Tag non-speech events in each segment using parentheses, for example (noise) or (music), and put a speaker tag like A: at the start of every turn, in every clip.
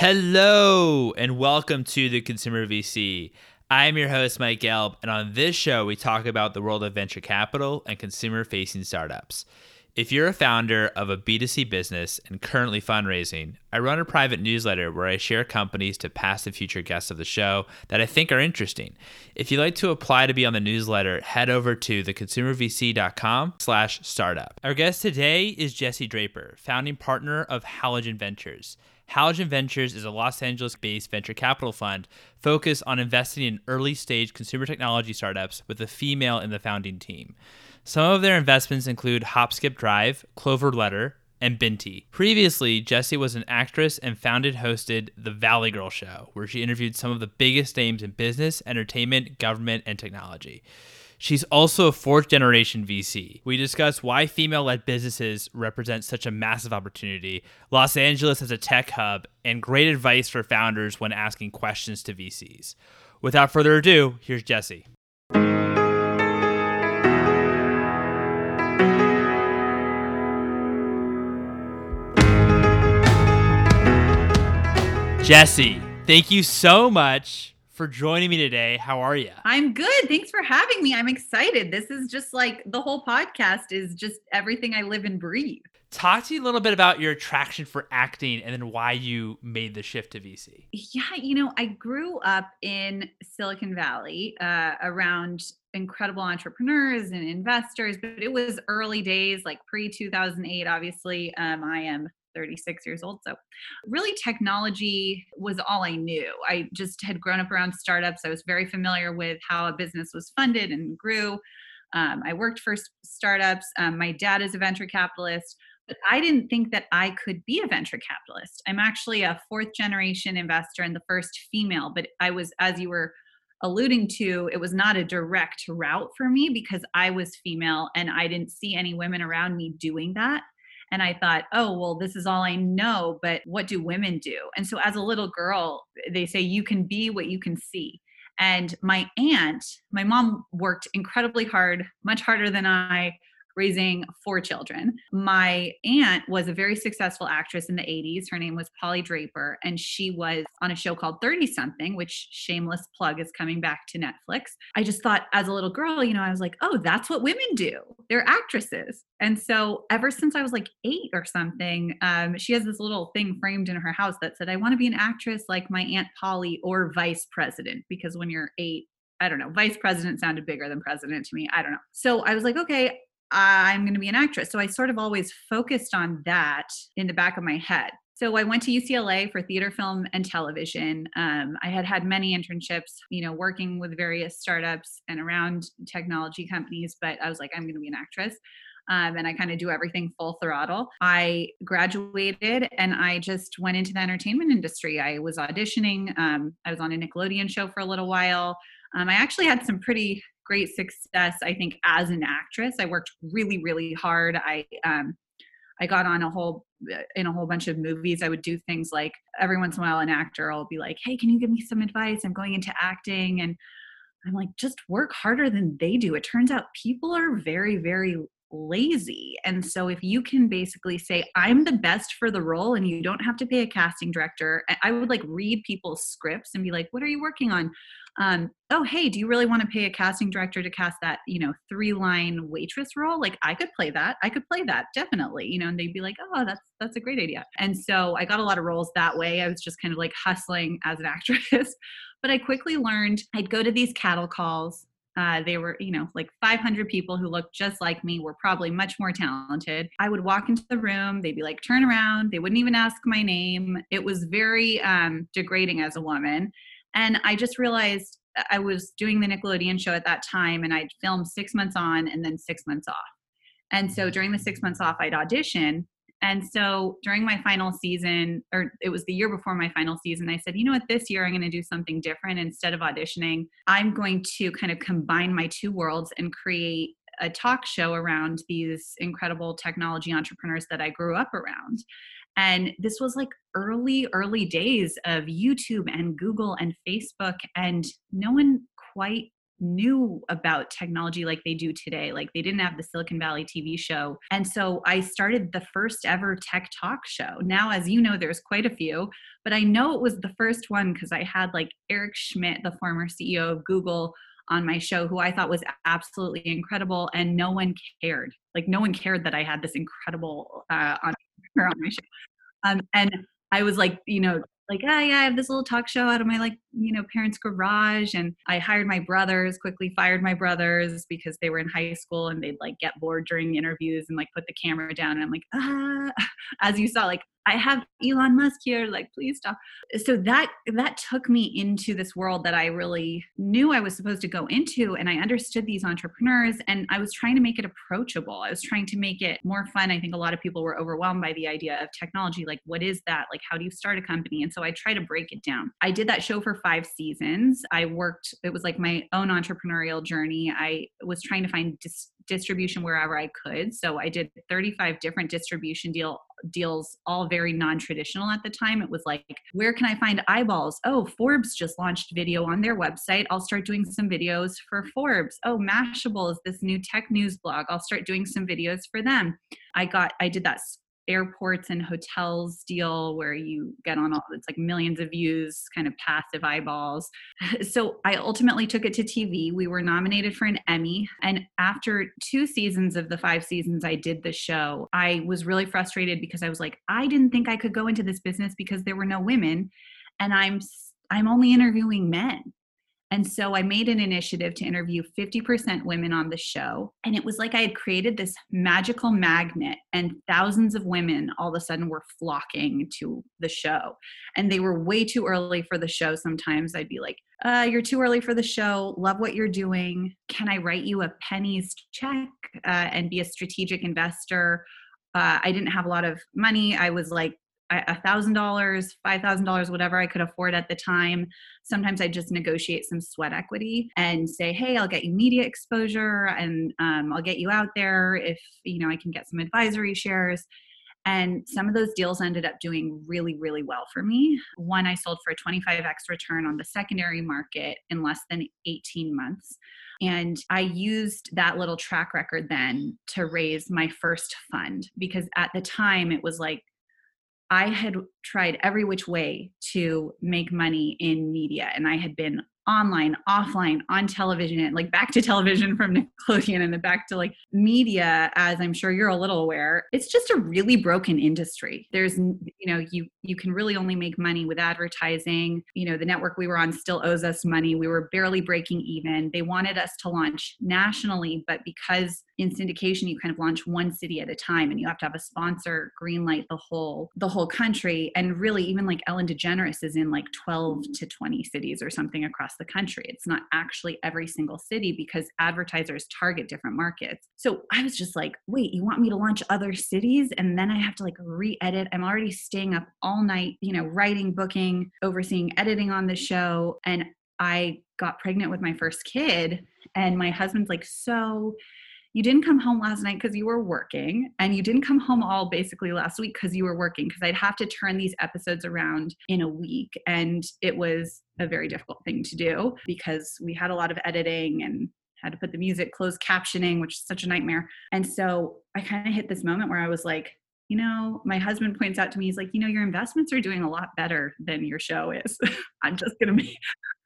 A: Hello, and welcome to the Consumer VC. I'm your host, Mike Gelb, and on this show, we talk about the world of venture capital and consumer facing startups. If you're a founder of a B2C business and currently fundraising, I run a private newsletter where I share companies to past and future guests of the show that I think are interesting. If you'd like to apply to be on the newsletter, head over to theconsumervc.com slash startup. Our guest today is Jesse Draper, founding partner of Halogen Ventures. Halogen Ventures is a Los Angeles based venture capital fund focused on investing in early stage consumer technology startups with a female in the founding team. Some of their investments include Hopskip Drive, Clover Letter, and Binti. Previously, Jesse was an actress and founded hosted The Valley Girl Show, where she interviewed some of the biggest names in business, entertainment, government, and technology. She's also a fourth generation VC. We discuss why female led businesses represent such a massive opportunity, Los Angeles as a tech hub, and great advice for founders when asking questions to VCs. Without further ado, here's Jesse. Jesse, thank you so much for joining me today. How are you?
B: I'm good. Thanks for having me. I'm excited. This is just like the whole podcast is just everything I live and breathe.
A: Talk to you a little bit about your attraction for acting and then why you made the shift to VC.
B: Yeah, you know, I grew up in Silicon Valley uh, around incredible entrepreneurs and investors, but it was early days, like pre 2008. Obviously, um, I am 36 years old. So, really, technology was all I knew. I just had grown up around startups. I was very familiar with how a business was funded and grew. Um, I worked for startups. Um, my dad is a venture capitalist, but I didn't think that I could be a venture capitalist. I'm actually a fourth generation investor and the first female, but I was, as you were alluding to, it was not a direct route for me because I was female and I didn't see any women around me doing that. And I thought, oh, well, this is all I know, but what do women do? And so as a little girl, they say you can be what you can see. And my aunt, my mom worked incredibly hard, much harder than I raising four children. My aunt was a very successful actress in the 80s. Her name was Polly Draper, and she was on a show called 30 something, which shameless plug is coming back to Netflix. I just thought as a little girl, you know, I was like, oh, that's what women do. They're actresses. And so ever since I was like eight or something, um, she has this little thing framed in her house that said, I want to be an actress like my Aunt Polly or vice president. Because when you're eight, I don't know, vice president sounded bigger than president to me. I don't know. So I was like, okay, I'm going to be an actress. So I sort of always focused on that in the back of my head. So I went to UCLA for theater, film, and television. Um, I had had many internships, you know, working with various startups and around technology companies. But I was like, I'm going to be an actress. Um, and I kind of do everything full throttle. I graduated and I just went into the entertainment industry. I was auditioning. Um, I was on a Nickelodeon show for a little while. Um, I actually had some pretty great success, I think, as an actress. I worked really, really hard. I um, I got on a whole in a whole bunch of movies. I would do things like every once in a while, an actor will be like, "Hey, can you give me some advice? I'm going into acting," and I'm like, "Just work harder than they do." It turns out people are very, very lazy. And so if you can basically say, I'm the best for the role and you don't have to pay a casting director, I would like read people's scripts and be like, what are you working on? um, oh hey do you really want to pay a casting director to cast that you know three line waitress role like i could play that i could play that definitely you know and they'd be like oh that's that's a great idea and so i got a lot of roles that way i was just kind of like hustling as an (laughs) actress but i quickly learned i'd go to these cattle calls uh, they were, you know, like 500 people who looked just like me, were probably much more talented. I would walk into the room, they'd be like, turn around. They wouldn't even ask my name. It was very um, degrading as a woman. And I just realized I was doing the Nickelodeon show at that time and I'd filmed six months on and then six months off. And so during the six months off, I'd audition. And so during my final season, or it was the year before my final season, I said, you know what, this year I'm going to do something different. Instead of auditioning, I'm going to kind of combine my two worlds and create a talk show around these incredible technology entrepreneurs that I grew up around. And this was like early, early days of YouTube and Google and Facebook, and no one quite knew about technology like they do today. Like they didn't have the Silicon Valley TV show. And so I started the first ever tech talk show. Now, as you know, there's quite a few, but I know it was the first one because I had like Eric Schmidt, the former CEO of Google, on my show who I thought was absolutely incredible, and no one cared. Like no one cared that I had this incredible uh, entrepreneur (laughs) on my show. Um, and I was like, you know, like, oh yeah, I have this little talk show out of my like, you know, parents' garage. And I hired my brothers, quickly fired my brothers because they were in high school and they'd like get bored during interviews and like put the camera down. And I'm like, ah, (laughs) as you saw, like I have Elon Musk here, like please stop. So that that took me into this world that I really knew I was supposed to go into and I understood these entrepreneurs and I was trying to make it approachable. I was trying to make it more fun. I think a lot of people were overwhelmed by the idea of technology like what is that? Like how do you start a company? And so I try to break it down. I did that show for 5 seasons. I worked it was like my own entrepreneurial journey. I was trying to find dis- distribution wherever I could. So I did 35 different distribution deal deals all very non-traditional at the time. It was like where can i find eyeballs? Oh forbes just launched video on their website. I'll start doing some videos for forbes. Oh mashable is this new tech news blog. I'll start doing some videos for them. I got i did that airports and hotels deal where you get on all it's like millions of views kind of passive eyeballs. (laughs) So i ultimately took it to tv we were nominated for an emmy and after two seasons of the five seasons i did the show i was really frustrated because i was like i didn't think i could go into this business because there were no women and i'm i'm only interviewing men and so I made an initiative to interview 50% women on the show. And it was like I had created this magical magnet, and thousands of women all of a sudden were flocking to the show. And they were way too early for the show. Sometimes I'd be like, uh, You're too early for the show. Love what you're doing. Can I write you a pennies check uh, and be a strategic investor? Uh, I didn't have a lot of money. I was like thousand dollars, five thousand dollars, whatever I could afford at the time. Sometimes I just negotiate some sweat equity and say, "Hey, I'll get you media exposure, and um, I'll get you out there if you know I can get some advisory shares." And some of those deals ended up doing really, really well for me. One I sold for a 25x return on the secondary market in less than 18 months. And I used that little track record then to raise my first fund because at the time it was like I had tried every which way to make money in media, and I had been online, offline, on television, and like back to television from (laughs) Nickelodeon and then back to like media, as I'm sure you're a little aware, it's just a really broken industry. There's, you know, you you can really only make money with advertising. You know, the network we were on still owes us money. We were barely breaking even. They wanted us to launch nationally, but because in syndication you kind of launch one city at a time and you have to have a sponsor greenlight the whole the whole country and really even like ellen degeneres is in like 12 to 20 cities or something across the country. It's not actually every single city because advertisers target different markets. So i was just like wait you want me to launch other cities? And then i have to like re-edit. I'm already staying up all night you know writing booking overseeing editing on the show. And i got pregnant with my first kid and my husband's like so you didn't come home last night because you were working and you didn't come home all basically last week because you were working because i'd have to turn these episodes around in a week and it was a very difficult thing to do because we had a lot of editing and had to put the music closed captioning which is such a nightmare and so i kind of hit this moment where i was like you know, my husband points out to me, he's like, you know, your investments are doing a lot better than your show is. (laughs) I'm just gonna be,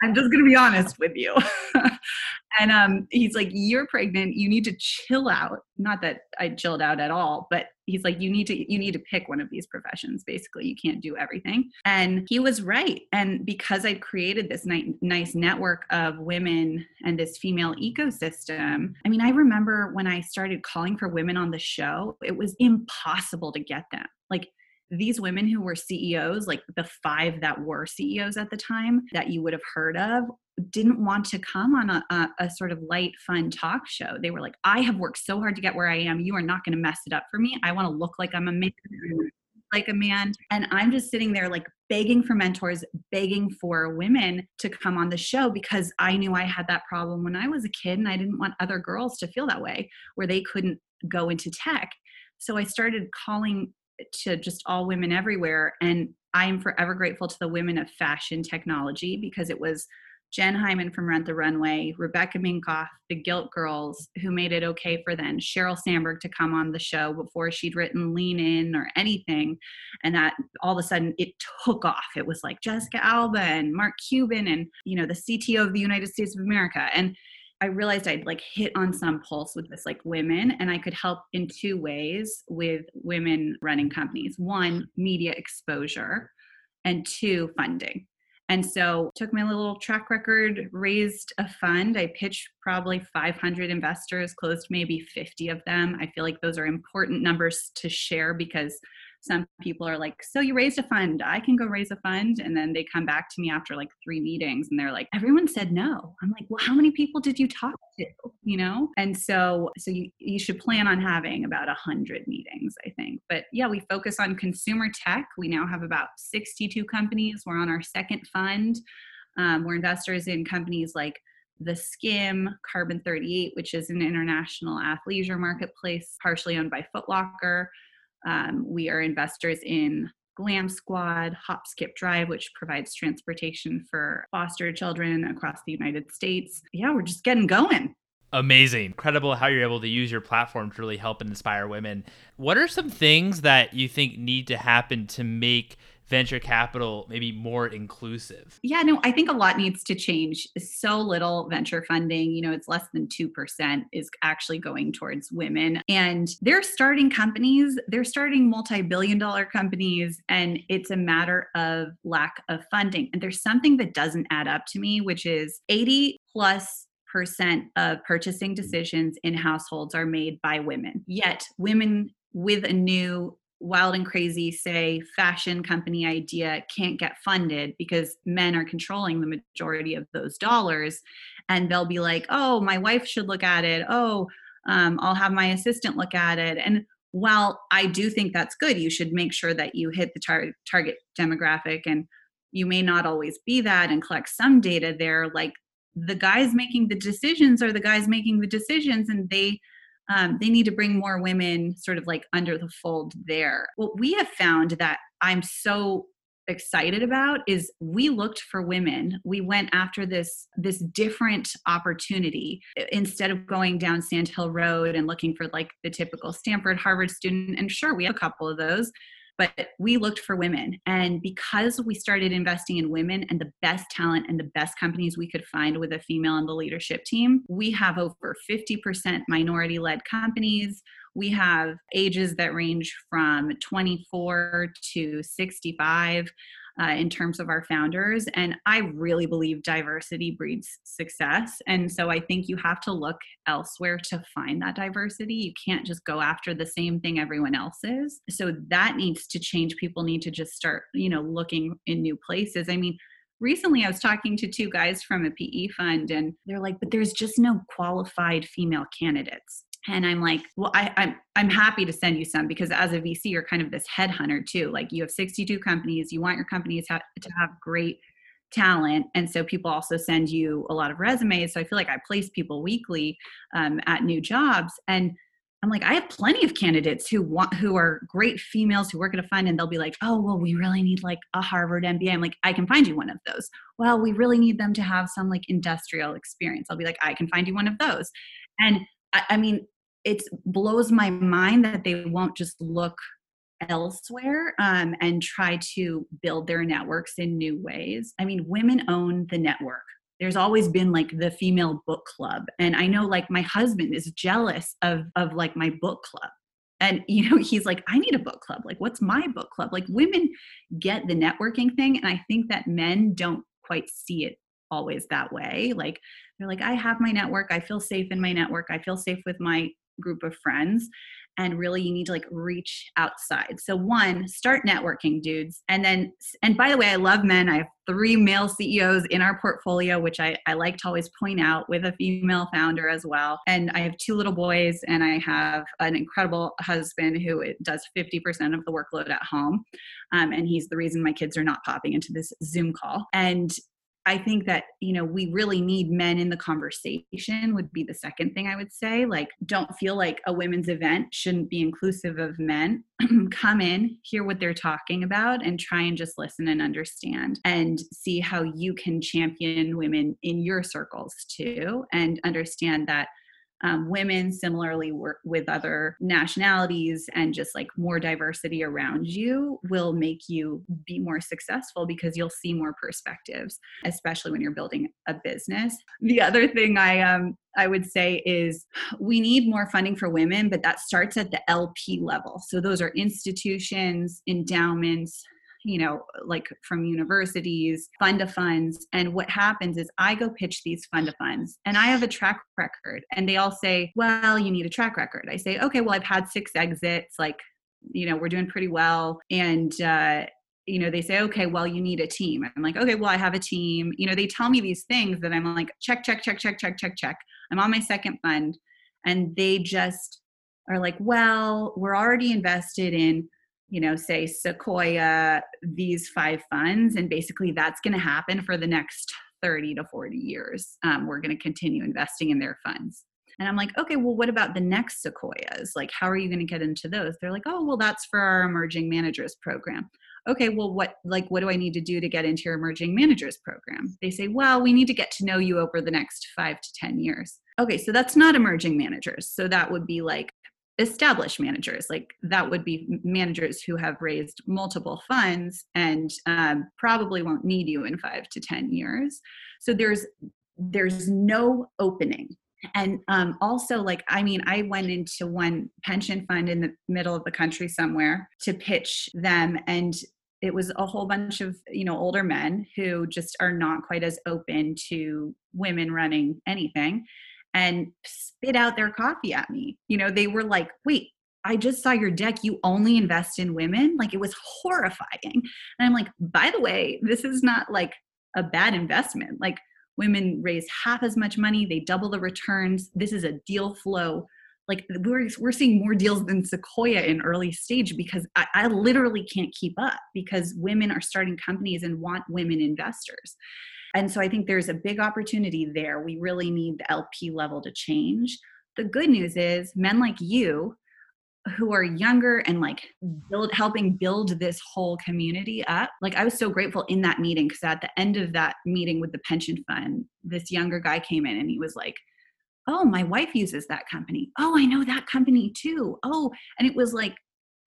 B: I'm just gonna be honest with you. (laughs) and um, he's like, you're pregnant. You need to chill out. Not that I chilled out at all, but he's like, you need to, you need to pick one of these professions. Basically, you can't do everything. And he was right. And because I'd created this ni- nice network of women and this female ecosystem, I mean, I remember when I started calling for women on the show, it was impossible to get them. Like these women who were CEOs, like the five that were CEOs at the time that you would have heard of, didn't want to come on a, a, a, sort of light, fun talk show. They were like, I have worked so hard to get where I am. You are not going to mess it up for me. I want to look like I'm a man, like a man. And I'm just sitting there like begging for mentors, begging for women to come on the show because I knew I had that problem when I was a kid and I didn't want other girls to feel that way where they couldn't go into tech. So I started calling to just all women everywhere. And I am forever grateful to the women of fashion technology because it was Jen Hyman from Rent the Runway, Rebecca Minkoff, the Gilt Girls, who made it okay for then Sheryl Sandberg to come on the show before she'd written Lean In or anything. And that all of a sudden it took off. It was like Jessica Alba and Mark Cuban and, you know, the CTO of the United States of America. And I realized I'd like hit on some pulse with this like women and I could help in two ways with women running companies. One, media exposure and two, funding. And so took my little track record, raised a fund. I pitched probably 500 investors, closed maybe 50 of them. I feel like those are important numbers to share because some people are like, So you raised a fund, I can go raise a fund. And then they come back to me after like three meetings and they're like, Everyone said no. I'm like, Well, how many people did you talk to? You know? And so, so you, you should plan on having about a hundred meetings, I think. But yeah, we focus on consumer tech. We now have about 62 companies. We're on our second fund. Um, we're investors in companies like the Skimm, Carbon 38, which is an international athleisure marketplace, partially owned by Footlocker. Um, we are investors in Glam Squad, Hop Skip Drive, which provides transportation for foster children across the United States. Yeah, we're just getting going.
A: Amazing. Incredible how you're able to use your platform to really help and inspire women. What are some things that you think need to happen to make venture capital maybe more inclusive?
B: Yeah, no, I think a lot needs to change. So little venture funding, you know, it's less than 2% is actually going towards women. And they're starting companies, they're starting multi billion dollar companies, and it's a matter of lack of funding. And there's something that doesn't add up to me, which is 80 plus percent of purchasing decisions in households are made by women. Yet, women with a new wild and crazy say fashion company idea can't get funded because men are controlling the majority of those dollars. And they'll be like oh my wife should look at it. Oh um, i'll have my assistant look at it. And while i do think that's good you should make sure that you hit the tar- target demographic and you may not always be that and collect some data there. Like the guys making the decisions are the guys making the decisions and they um, they need to bring more women sort of like under the fold there. What we have found that I'm so excited about is we looked for women we went after this this different opportunity instead of going down sand hill road and looking for like the typical stanford harvard student and sure we have a couple of those but we looked for women. And because we started investing in women and the best talent and the best companies we could find with a female on the leadership team, we have over 50% minority led companies. We have ages that range from 24 to 65 uh, in terms of our founders. And I really believe diversity breeds success. And so I think you have to look elsewhere to find that diversity. You can't just go after the same thing everyone else is. So that needs to change. People need to just start, you know, looking in new places. I mean, recently I was talking to two guys from a PE fund and they're like, but there's just no qualified female candidates and i'm like well I, am I'm, I'm happy to send you some because as a vc you're kind of this headhunter too. Like you have 62 companies you want your companies to have great talent. And so people also send you a lot of resumes. So i feel like i place people weekly um, at new jobs. And i'm like i have plenty of candidates who want who are great females who work at a fund and they'll be like oh well we really need like a harvard mba i'm like i can find you one of those. Well we really need them to have some like industrial experience. I'll be like i can find you one of those. And I mean it blows my mind that they won't just look elsewhere um, and try to build their networks in new ways. I mean, women own the network. There's always been like the female book club. And I know like my husband is jealous of of like my book club. And (laughs) you know, he's like, I need a book club. Like, what's my book club? Like women get the networking thing. And I think that men don't quite see it always that way. Like they're like, I have my network. I feel safe in my network. I feel safe with my group of friends and really you need to like reach outside. So one start networking dudes. And then and by the way i love men. I have three male ceos in our portfolio which i, I like to always point out with a female founder as well. And i have two little boys and i have an incredible husband who does 50% of the workload at home. Um, and he's the reason my kids are not popping into this zoom call. And I think that, you know, we really need men in the conversation, would be the second thing I would say. Like, don't feel like a women's event shouldn't be inclusive of men. (clears throat) Come in, hear what they're talking about, and try and just listen and understand and see how you can champion women in your circles too, and understand that um, women similarly work with other nationalities and just like more diversity around you will make you be more successful because you'll see more perspectives especially when you're building a business the other thing i um I would say is we need more funding for women, but that starts at the LP level. So those are institutions, endowments, you know, like from universities, fund of funds. And what happens is I go pitch these fund of funds and I have a track record. And they all say, well, you need a track record. I say, okay, well, I've had six exits. Like, you know, we're doing pretty well. And, uh, you know, they say, okay, well, you need a team. I'm like, okay, well, I have a team. You know, they tell me these things that I'm like, check, check, check, check, check, check, check. I'm on my second fund. And they just are like, well, we're already invested in you know, say Sequoia, these five funds, and basically that's going to happen for the next 30 to 40 years. Um, we're going to continue investing in their funds. And I'm like, okay, well, what about the next Sequoias? Like, how are you going to get into those? They're like, oh, well, that's for our emerging managers program. Okay, well, what like what do I need to do to get into your emerging managers program? They say, well, we need to get to know you over the next five to 10 years. Okay, so that's not emerging managers. So that would be like established managers like that would be managers who have raised multiple funds and um, probably won't need you in five to ten years. So there's there's no opening. And um, also like i mean i went into one pension fund in the middle of the country somewhere to pitch them and it was a whole bunch of you know older men who just are not quite as open to women running anything and spit out their coffee at me. You know, they were like, wait, I just saw your deck. You only invest in women. Like it was horrifying. And I'm like, by the way, this is not like a bad investment. Like women raise half as much money, they double the returns. This is a deal flow. Like we're, we're seeing more deals than Sequoia in early stage because I, I literally can't keep up because women are starting companies and want women investors. And so I think there's a big opportunity there. We really need the LP level to change. The good news is men like you who are younger and like build helping build this whole community up like i was so grateful in that meeting because at the end of that meeting with the pension fund this younger guy came in and he was like oh my wife uses that company oh i know that company too oh and it was like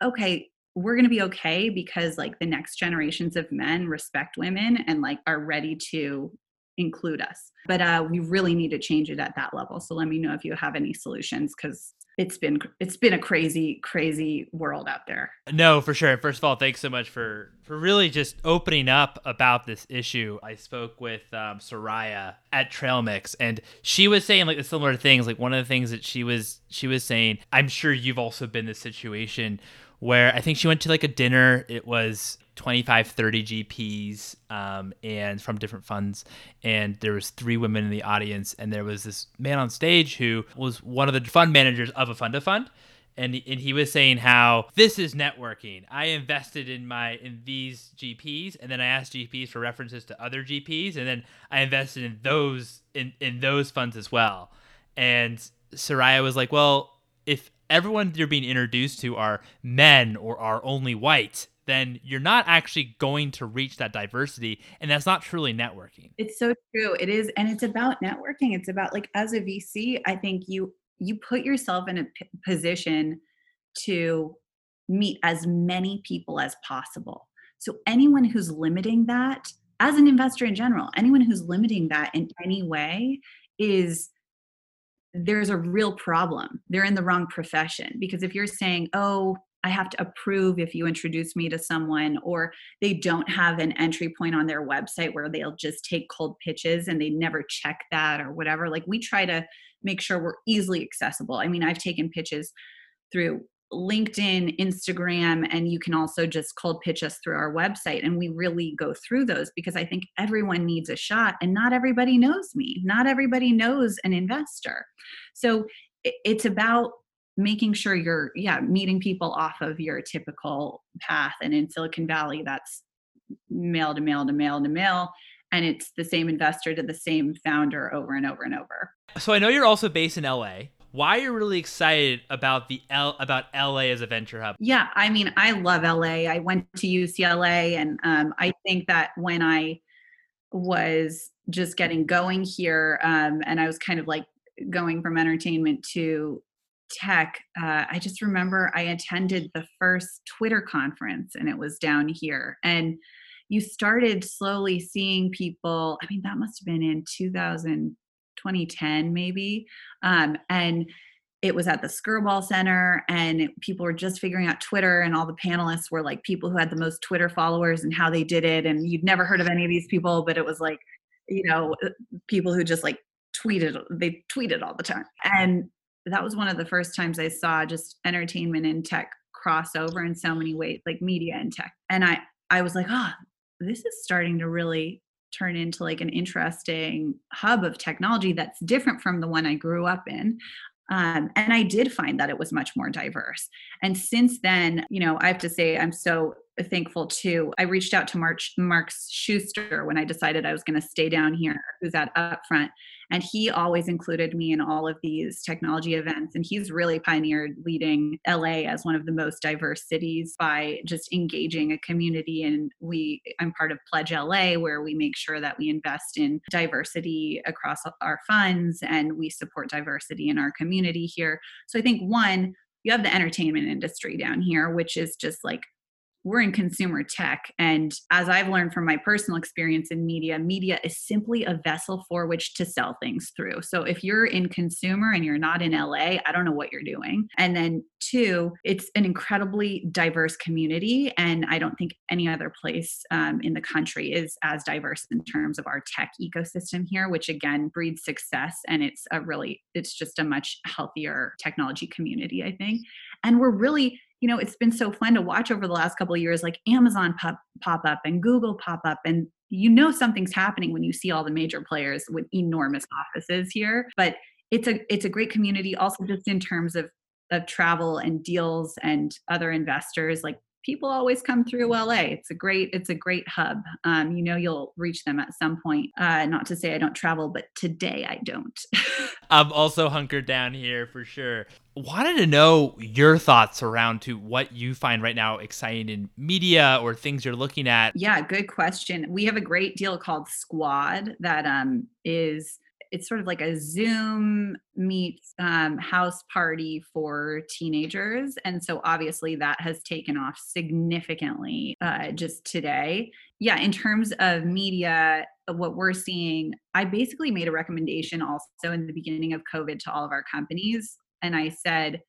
B: okay we're going to be okay because like the next generations of men respect women and like are ready to include us. But uh we really need to change it at that level. So let me know if you have any solutions because it's been it's been a crazy crazy world out there.
A: No for sure. First of all thanks so much for for really just opening up about this issue. I spoke with um, soraya at trail mix and she was saying like the similar things. Like one of the things that she was she was saying i'm sure you've also been this situation where I think she went to like a dinner. It was 25, 30 GPs um, and from different funds. And there was three women in the audience. And there was this man on stage who was one of the fund managers of a fund of fund. And, and he was saying how this is networking. I invested in my in these GPs, and then I asked GPs for references to other GPs, and then I invested in those in, in those funds as well. And Soraya was like, "Well, if everyone you're being introduced to are men or are only white, then you're not actually going to reach that diversity and that's not truly networking.
B: It's so true. It is and it's about networking. It's about like as a VC, I think you you put yourself in a p- position to meet as many people as possible. So anyone who's limiting that as an investor in general, anyone who's limiting that in any way is there's a real problem. They're in the wrong profession because if you're saying, oh, I have to approve if you introduce me to someone, or they don't have an entry point on their website where they'll just take cold pitches and they never check that or whatever. Like we try to make sure we're easily accessible. I mean, I've taken pitches through LinkedIn, Instagram, and you can also just cold pitch us through our website. And we really go through those because I think everyone needs a shot, and not everybody knows me. Not everybody knows an investor. So it's about making sure you're, yeah, meeting people off of your typical path. And in Silicon Valley, that's male to male to male to male and it's the same investor to the same founder over and over and over.
A: So I know you're also based in LA. Why you're you really excited about the L about LA as a venture hub?
B: Yeah, I mean, I love LA. I went to UCLA, and um, I think that when I was just getting going here, um, and I was kind of like going from entertainment to tech, uh, I just remember I attended the first Twitter conference, and it was down here, and you started slowly seeing people. I mean, that must have been in 2000 2010 maybe um, and it was at the Skirball Center, and people were just figuring out Twitter, and all the panelists were like people who had the most Twitter followers and how they did it. And you'd never heard of any of these people, but it was like, you know, uh, people who just like tweeted, they tweeted all the time. And that was one of the first times I saw just entertainment and tech crossover in so many ways, like media and tech. And I, I was like, oh, this is starting to really turn into like an interesting hub of technology that's different from the one I grew up in. Um, and I did find that it was much more diverse. And since then, you know, I have to say, I'm so thankful too. I reached out to Mark, Mark Suster when I decided I was going to stay down here, who's at Upfront. And he always included me in all of these technology events. And he's really pioneered leading LA as one of the most diverse cities by just engaging a community. And we, I'm part of Pledge LA, where we make sure that we invest in diversity across our funds and we support diversity in our community here. So I think one, you have the entertainment industry down here, which is just like we're in consumer tech. And as I've learned from my personal experience in media, media is simply a vessel for which to sell things through. So if you're in consumer and you're not in LA, I don't know what you're doing. And then two, it's an incredibly diverse community. And I don't think any other place um, in the country is as diverse in terms of our tech ecosystem here, which again breeds success. And it's a really, it's just a much healthier technology community, I think. And we're really you know it's been so fun to watch over the last couple of years like amazon pop pop up and google pop up and you know something's happening when you see all the major players with enormous offices here but it's a it's a great community also just in terms of of travel and deals and other investors like people always come through LA. It's a great it's a great hub. Um, you know you'll reach them at some point. Uh, not to say I don't travel, but today I don't. (laughs)
A: I'm also hunkered down here for sure. Wanted to know your thoughts around to what you find right now exciting in media or things you're looking at.
B: Yeah, good question. We have a great deal called Squad that um, is it's sort of like a Zoom meets um, house party for teenagers. And so obviously that has taken off significantly uh, just today. Yeah, in terms of media, what we're seeing, I basically made a recommendation also in the beginning of COVID to all of our companies. And I said,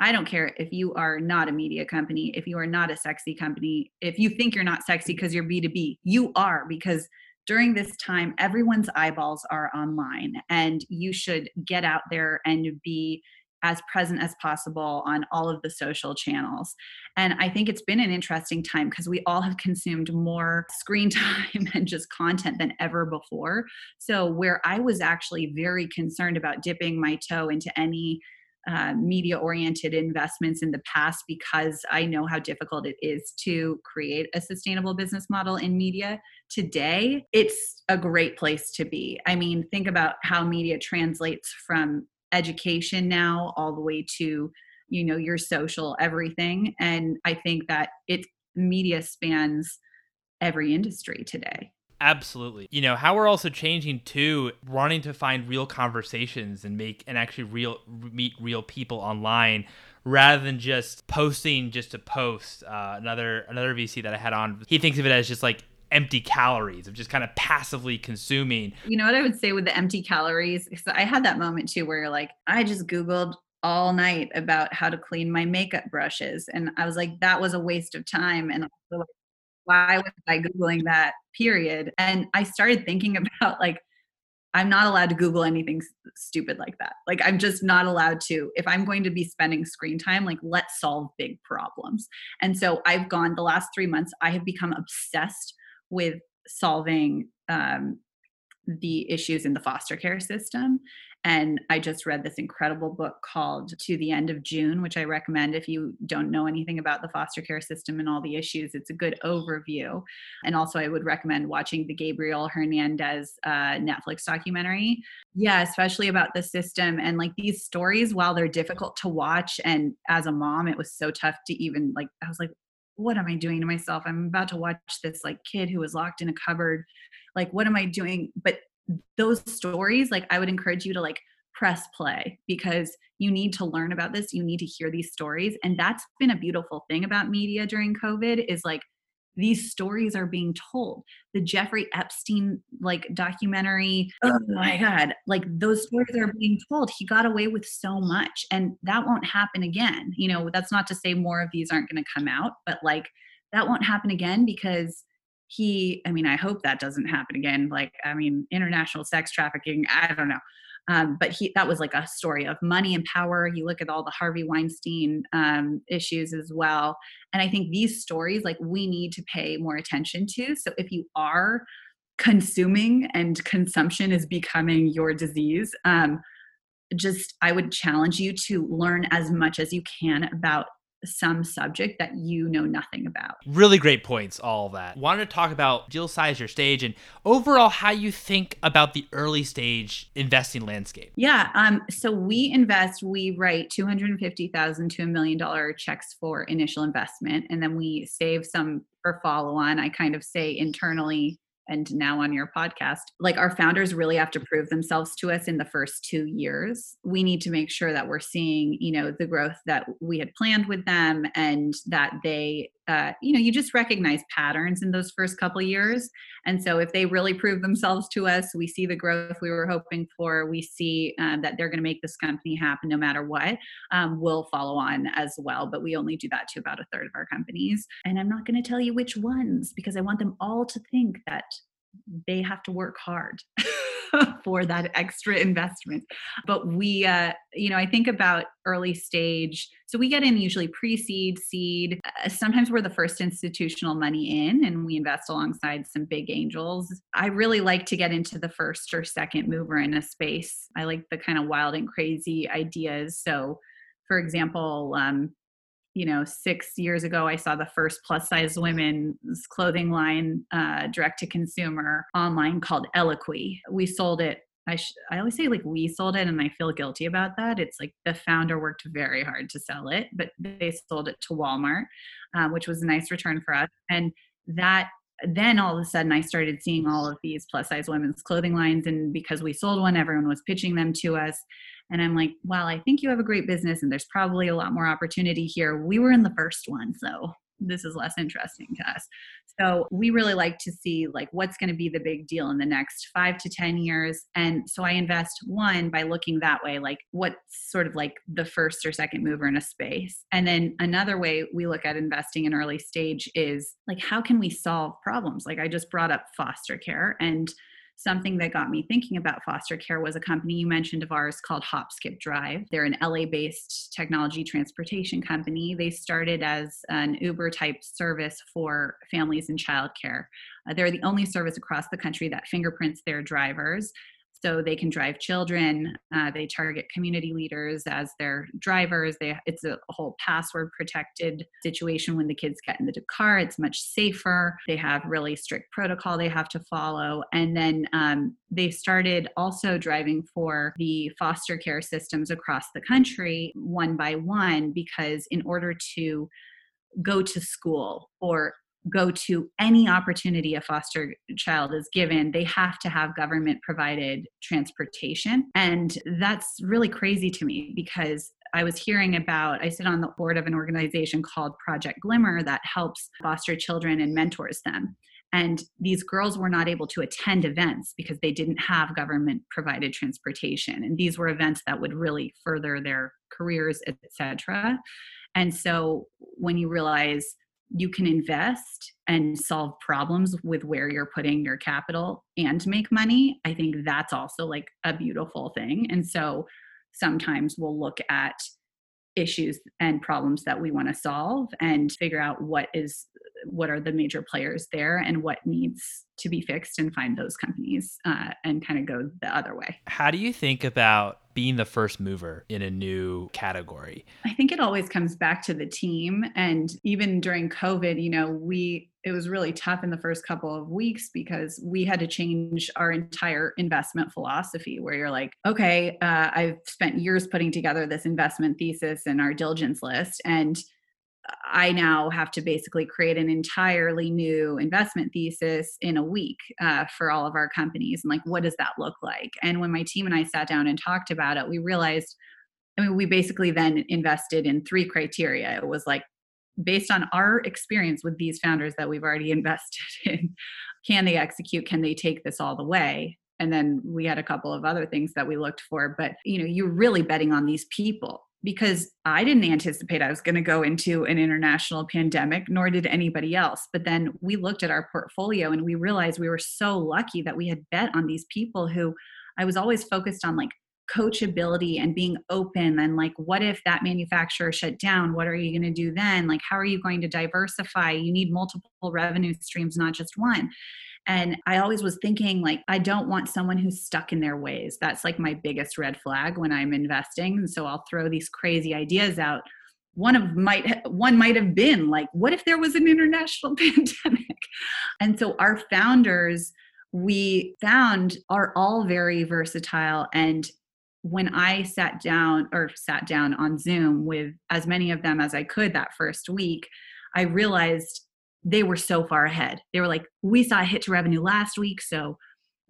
B: I don't care if you are not a media company, if you are not a sexy company, if you think you're not sexy because you're B2B, you are because during this time, everyone's eyeballs are online, and you should get out there and be as present as possible on all of the social channels. And I think it's been an interesting time because we all have consumed more screen (laughs) time and just content than ever before. So, where I was actually very concerned about dipping my toe into any uh, media oriented investments in the past because I know how difficult it is to create a sustainable business model in media. Today, it's a great place to be. I mean, think about how media translates from education now all the way to you know your social everything and i think that it media spans every industry today
A: Absolutely. You know, how we're also changing to wanting to find real conversations and make and actually real meet real people online rather than just posting just to post. Uh, another another VC that I had on, he thinks of it as just like empty calories of just kind of passively consuming.
B: You know what I would say with the empty calories? Because I had that moment too where you're like, I just Googled all night about how to clean my makeup brushes. And I was like, that was a waste of time. And also like, why was I Googling that period? And I started thinking (laughs) about like, I'm not allowed to Google anything stupid like that. Like, I'm just not allowed to. If I'm going to be spending screen time, like, let's solve big problems. And so I've gone the last three months, I have become obsessed with solving um, the issues in the foster care system. And I just read this incredible book called To the End of June, which I recommend if you don't know anything about the foster care system and all the issues. It's a good overview. And also, I would recommend watching the Gabriel Hernandez uh, Netflix documentary. Yeah, especially about the system and like these stories, while they're difficult to watch. And as a mom, it was so tough to even like, I was like, what am I doing to myself? I'm about to watch this like kid who was locked in a cupboard. Like, what am I doing? But those stories like i would encourage you to like press play because you need to learn about this you need to hear these stories and that's been a beautiful thing about media during covid is like these stories are being told. The jeffrey epstein like documentary oh, oh my god like those stories are being told. He got away with so much and that won't happen again you know that's not to say more of these aren't going to come out but like that won't happen again because he i mean i hope that doesn't happen again like i mean international sex trafficking i don't know. Um, but he that was like a story of money and power. You look at all the harvey weinstein um, issues as well. And i think these stories like we need to pay more attention to. So if you are consuming and consumption is becoming your disease um, just i would challenge you to learn as much as you can about some subject that you know nothing about.
A: Really great points, all that. Wanted to talk about deal size, your stage, and overall how you think about the early stage investing landscape.
B: Yeah. Um, so we invest, we write 250,000 to a million dollar checks for initial investment, and then we save some for follow on. I kind of say internally and now on your podcast like our founders really have to mm-hmm. prove themselves to us in the first two years. We need to make sure that we're seeing you know the growth that we had planned with them and that they uh, you know you just recognize patterns in those first couple years. And so if they really prove themselves to us we see the growth we were hoping for we see uh, that they're going to make this company happen no matter what um, we'll follow on as well. But we only do that to about a third of our companies. And i'm not going to tell you which ones because i want them all to think that they have to work hard (laughs) (laughs) for that extra investment. But we, uh, you know, I think about early stage. So we get in usually pre seed, seed. Uh, sometimes we're the first institutional money in and we invest alongside some big angels. I really like to get into the first or second mover in a space. I like the kind of wild and crazy ideas. So, for example, um, you know, six years ago, I saw the first plus size women's clothing line uh, direct to consumer online called Eloquii. We sold it. I, sh- I always say like we sold it and I feel guilty about that. It's like the founder worked very hard to sell it, but they sold it to Walmart, uh, which was a nice return for us. And that then all of a sudden I started seeing all of these plus size women's clothing lines. And because we sold one, everyone was pitching them to us. And I'm like, well, I think you have a great business and there's probably a lot more opportunity here. We were in the first one, so this is less interesting to us. So we really like to see like what's going to be the big deal in the next 5 to 10 years. And so I invest one by looking that way like what's sort of like the first or second mover in a space. And then another way we look at investing in early stage is like how can we solve problems? Like I just brought up foster care and something that got me thinking about foster care was a company you mentioned of ours called Hop Skip Drive. They're an LA based technology transportation company. They started as an Uber type service for families in childcare. Uh, they're the only service across the country that fingerprints their drivers so they can drive children uh, they target community leaders as their drivers. They it's a whole password protected situation when the kids get in the car. It's much safer. They have really strict protocol they have to follow. And then um, they started also driving for the foster care systems across the country one by one because in order to go to school or go to any opportunity a foster child is given, they have to have government provided transportation. And that's really crazy to me because I was hearing about, I sit on the board of an organization called Project Glimmer that helps foster children and mentors them. And these girls were not able to attend events because they didn't have government provided transportation. And these were events that would really further their careers, etc. And so when you realize you can invest and solve problems with where you're putting your capital and make money i think that's also like a beautiful thing and so sometimes we'll look at issues and problems that we want to solve and figure out what is what are the major players there and what needs to be fixed and find those companies uh, and kind of go the other way.
A: How do you think about being the first mover in a new category?
B: I think it always comes back to the team. And even during COVID, you know, we, it was really tough in the first couple of weeks because we had to change our entire investment philosophy where you're like, okay, uh, I've spent years putting together this investment thesis and our diligence list. And I now have to basically create an entirely new investment thesis in a week uh, for all of our companies. And like, what does that look like? And when my team and I sat down and talked about it, we realized, I mean, we basically then invested in three criteria. It was like, based on our experience with these founders that we've already (laughs) invested in, can they execute? Can they take this all the way? And then we had a couple of other things that we looked for. But, you know, you're really betting on these people because I didn't anticipate I was going to go into an international pandemic, nor did anybody else. But then we looked at our portfolio and we realized we were so lucky that we had bet on these people who I was always focused on like coachability and being open and like what if that manufacturer shut down? What are you going to do then? Like how are you going to diversify? You need multiple revenue streams not just one and I always was thinking, like, I don't want someone who's stuck in their ways. That's like my biggest red flag when I'm investing. And so I'll throw these crazy ideas out. One of might one might have been like, what if there was an international (laughs) pandemic? And so our founders, we found are all very versatile and when I sat down or sat down on Zoom with as many of them as I could that first week, I realized they were so far ahead. They were like, we saw a hit to revenue last week, so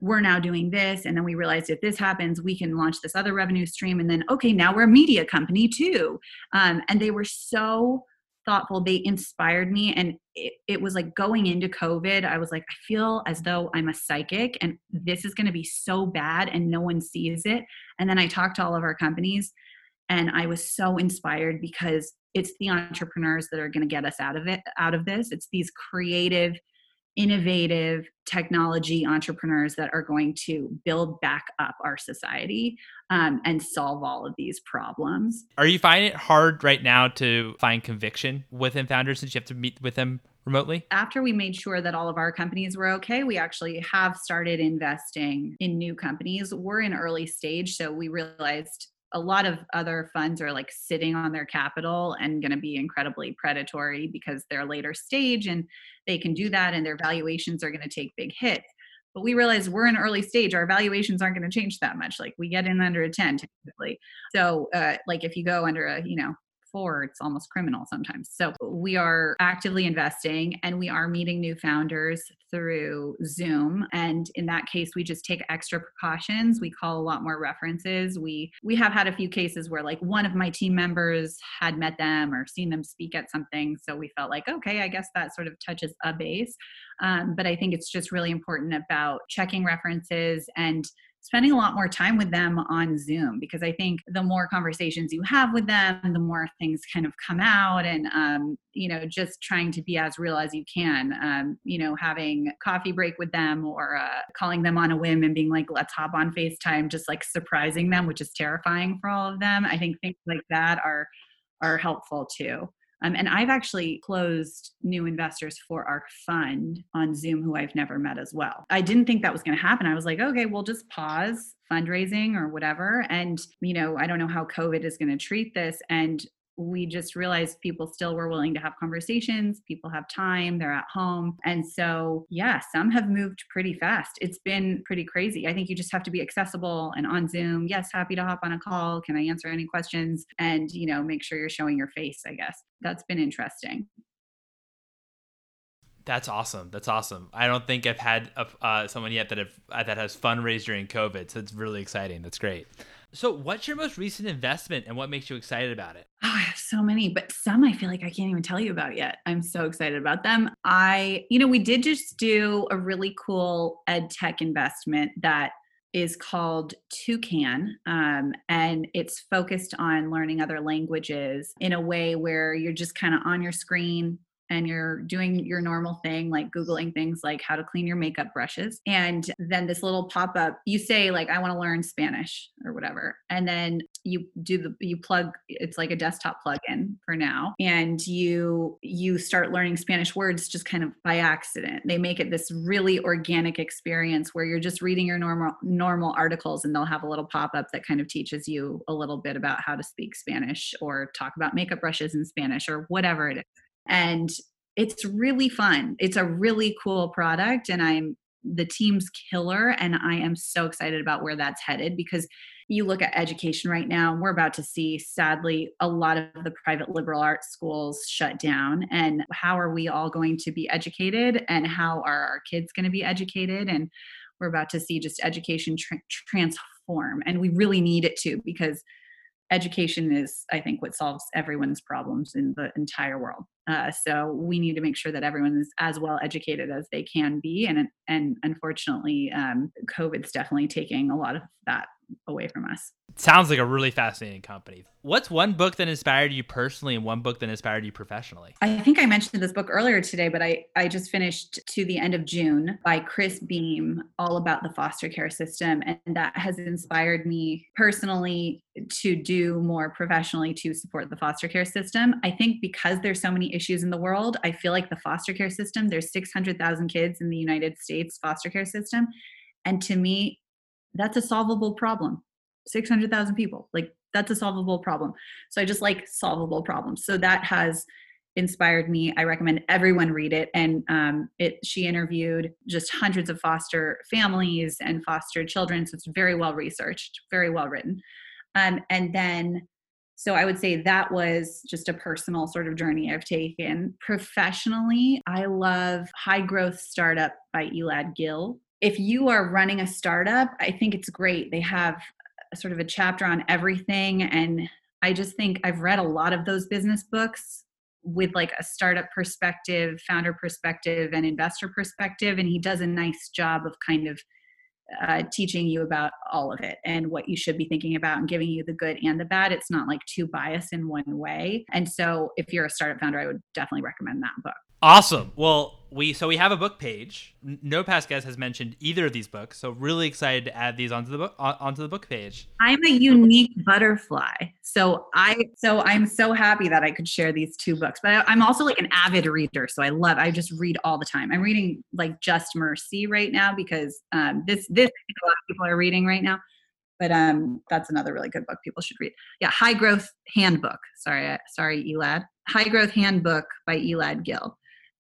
B: we're now doing this. And then we realized if this happens, we can launch this other revenue stream. And then, okay, now we're a media company too. Um, and they were so thoughtful. They inspired me. And it, it was like going into COVID, I was like, I feel as though I'm a psychic and this is going to be so bad and no one sees it. And then I talked to all of our companies and I was so inspired because it's the entrepreneurs that are going to get us out of it out of this it's these creative innovative technology entrepreneurs that are going to build back up our society um, and solve all of these problems
A: are you finding it hard right now to find conviction within founders since you have to meet with them remotely?
B: After we made sure that all of our companies were okay, we actually have started investing in new companies. We're in early stage, so we realized a lot of other funds are like sitting on their capital and going to be incredibly predatory because they're later stage and they can do that and their valuations are going to take big hits. But we realize we're in early stage our valuations aren't going to change that much like we get in under a 10 typically. So uh, like if you go under a you know it's almost criminal sometimes. So we are actively investing and we are meeting new founders through Zoom. And in that case, we just take extra precautions. We call a lot more references. We we have had a few cases where like one of my team members had met them or seen them speak at something. So we felt like, okay, I guess that sort of touches a base. Um, but I think it's just really important about checking references and spending a lot more time with them on Zoom because I think the more conversations you have with them, the more things kind of come out, and um, you know, just trying to be as real as you can. Um, you know, having coffee break with them or uh, calling them on a whim and being like, "Let's hop on Facetime," just like surprising them, which is terrifying for all of them. I think things like that are are helpful too. Um, and I've actually closed new investors for our fund on Zoom who I've never met as well. I didn't think that was going to happen. I was like, okay, we'll just pause fundraising or whatever. And, you know, I don't know how COVID is going to treat this. And we just realized people still were willing to have conversations. People have time, they're at home. And so, yeah, some have moved pretty fast. It's been pretty crazy. I think you just have to be accessible and on Zoom. Yes, happy to hop on a call. Can I answer any questions? And, you know, make sure you're showing your face, I guess. That's been interesting.
A: That's awesome. That's awesome. I don't think I've had a, uh, someone yet that have uh, that has fundraised during COVID, so it's really exciting. That's great. So, what's your most recent investment and what makes you excited about it?
B: Oh, I have so many, but some I feel like I can't even tell you about yet. I'm so excited about them. I, you know, we did just do a really cool ed tech investment that is called Toucan, um, and it's focused on learning other languages in a way where you're just kind of on your screen and you're doing your normal thing like googling things like how to clean your makeup brushes. And then this little pop-up you say like i want to learn spanish or whatever. And then you do the you plug it's like a desktop plug-in for now. And you you start learning spanish words just kind of by accident. They make it this really organic experience where you're just reading your normal normal articles and they'll have a little pop-up that kind of teaches you a little bit about how to speak spanish or talk about makeup brushes in spanish or whatever it is and it's really fun. It's a really cool product and I'm the team's killer and I am so excited about where that's headed because you look at education right now we're about to see sadly a lot of the private liberal arts schools shut down and how are we all going to be educated and how are our kids going to be educated and we're about to see just education tra- transform and we really need it to because education is i think what solves everyone's problems in the entire world. Uh, so we need to make sure that everyone is as well educated as they can be and and unfortunately um, covid's definitely taking a lot of that away from us
A: sounds like a really fascinating company. What's one book that inspired you personally and one book that inspired you professionally?
B: I think I mentioned this book earlier today, but I, I just finished To the End of June by Cris Beam, all about the foster care system. And that has inspired me personally to do more professionally to support the foster care system. I think because there's so many issues in the world, I feel like the foster care system, there's 600,000 kids in the United States foster care system. And to me, that's a solvable problem 600,000 people. Like that's a solvable problem. So I just like solvable problems. So that has inspired me. I recommend everyone read it. And um, it she interviewed just hundreds of foster families and foster children. So it's very well researched, very well written. Um, and then so I would say that was just a personal sort of journey I've taken. Professionally, I love High Growth Startup by Elad Gil. If you are running a startup, I think it's great. They have sort of a chapter on everything and i just think i've read a lot of those business books with like a startup perspective founder perspective and investor perspective and he does a nice job of kind of uh, teaching you about all of it and what you should be thinking about and giving you the good and the bad. It's not like too biased in one way. And so, if you're a startup founder, I would definitely recommend that book.
A: Awesome. Well, we so we have a book page. No past guest has mentioned either of these books, so really excited to add these onto the book onto the book page.
B: I'm a unique butterfly, so I so I'm so happy that I could share these two books. But I, am also like an avid reader, so I love. I just read all the time. I'm reading like Just Mercy right now because um, this this a lot of people are reading right now. But um, that's another really good book people should read. Yeah, High Growth Handbook. Sorry, sorry, Elad. High Growth Handbook by Elad Gil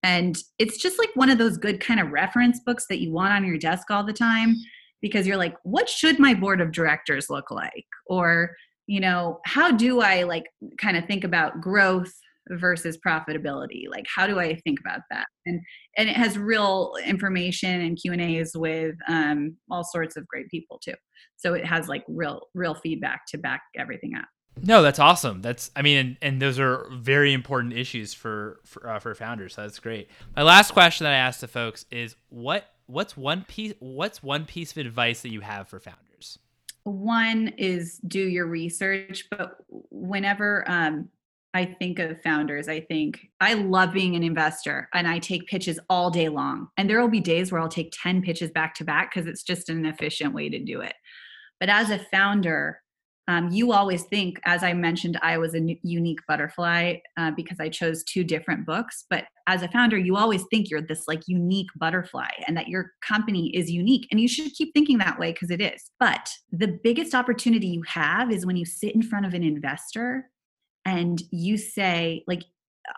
B: and it's just like one of those good kind of reference books that you want on your desk all the time because you're like, what should my board of directors look like? Or, you know, how do I like kind of think about growth versus profitability? Like, how do I think about that? And and it has real information and Q and A's with um, all sorts of great people too. So it has like real real feedback to back everything up.
A: No, that's awesome. That's I mean, and, and those are very important issues for for, uh, for founders. So that's great. My last question that I asked the folks is what what's one piece what's one piece of advice that you have for founders?
B: One is do your research, but whenever um, I think of founders, I think I love being an investor and I take pitches all day long. And there will be days where I'll take 10 pitches back to back because it's just an efficient way to do it. But as a founder, um, you always think, as I mentioned, I was a unique butterfly uh, because I chose two different books. But as a founder, you always think you're this like unique butterfly and that your company is unique. And you should keep thinking that way because it is. But the biggest opportunity you have is when you sit in front of an investor and you say, like,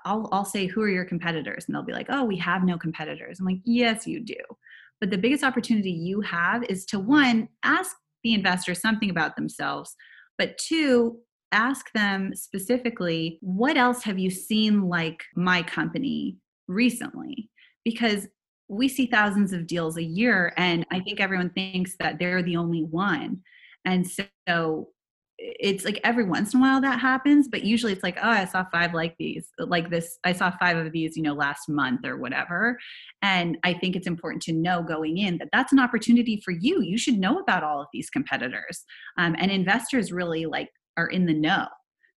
B: I'll, I'll say, who are your competitors? And they'll be like, oh, we have no competitors. I'm like, yes, you do. But the biggest opportunity you have is to one, ask the investor something about themselves but two, ask them specifically, what else have you seen like my company recently? Because we see thousands of deals a year, and I think everyone thinks that they're the only one. And so it's like every once in a while that happens, but usually it's like, oh, I saw five like these, like this, I saw five of these, you know, last month or whatever. And I think it's important to know going in that that's an opportunity for you. You should know about all of these competitors. Um, and investors really like are in the know.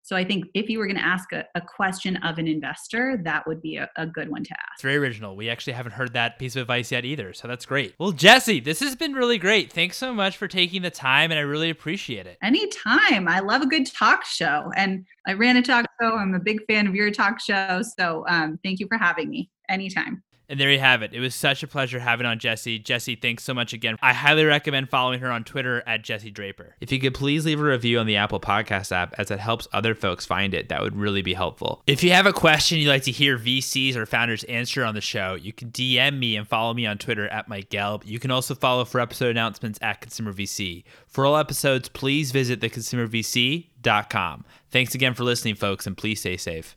B: So I think if you were going to ask a, a, question of an investor, that would be a, a, good one to ask.
A: It's very original. We actually haven't heard that piece of advice yet either. So that's great. Well, Jesse, this has been really great. Thanks so much for taking the time and I really appreciate it.
B: Anytime. I love a good talk show and I ran a talk show. I'm a big fan of your talk show. So um, thank you for having me anytime.
A: And there you have it. It was such a pleasure having on Jesse. Jesse, thanks so much again. I highly recommend following her on Twitter at Jesse Draper. If you could please leave a review on the Apple Podcast app as it helps other folks find it, that would really be helpful. If you have a question you'd like to hear VCs or founders answer on the show, you can DM me and follow me on Twitter at Mike Gelb. You can also follow for episode announcements at Consumer VC. For all episodes, please visit theconsumervc.com. Thanks again for listening, folks, and please stay safe.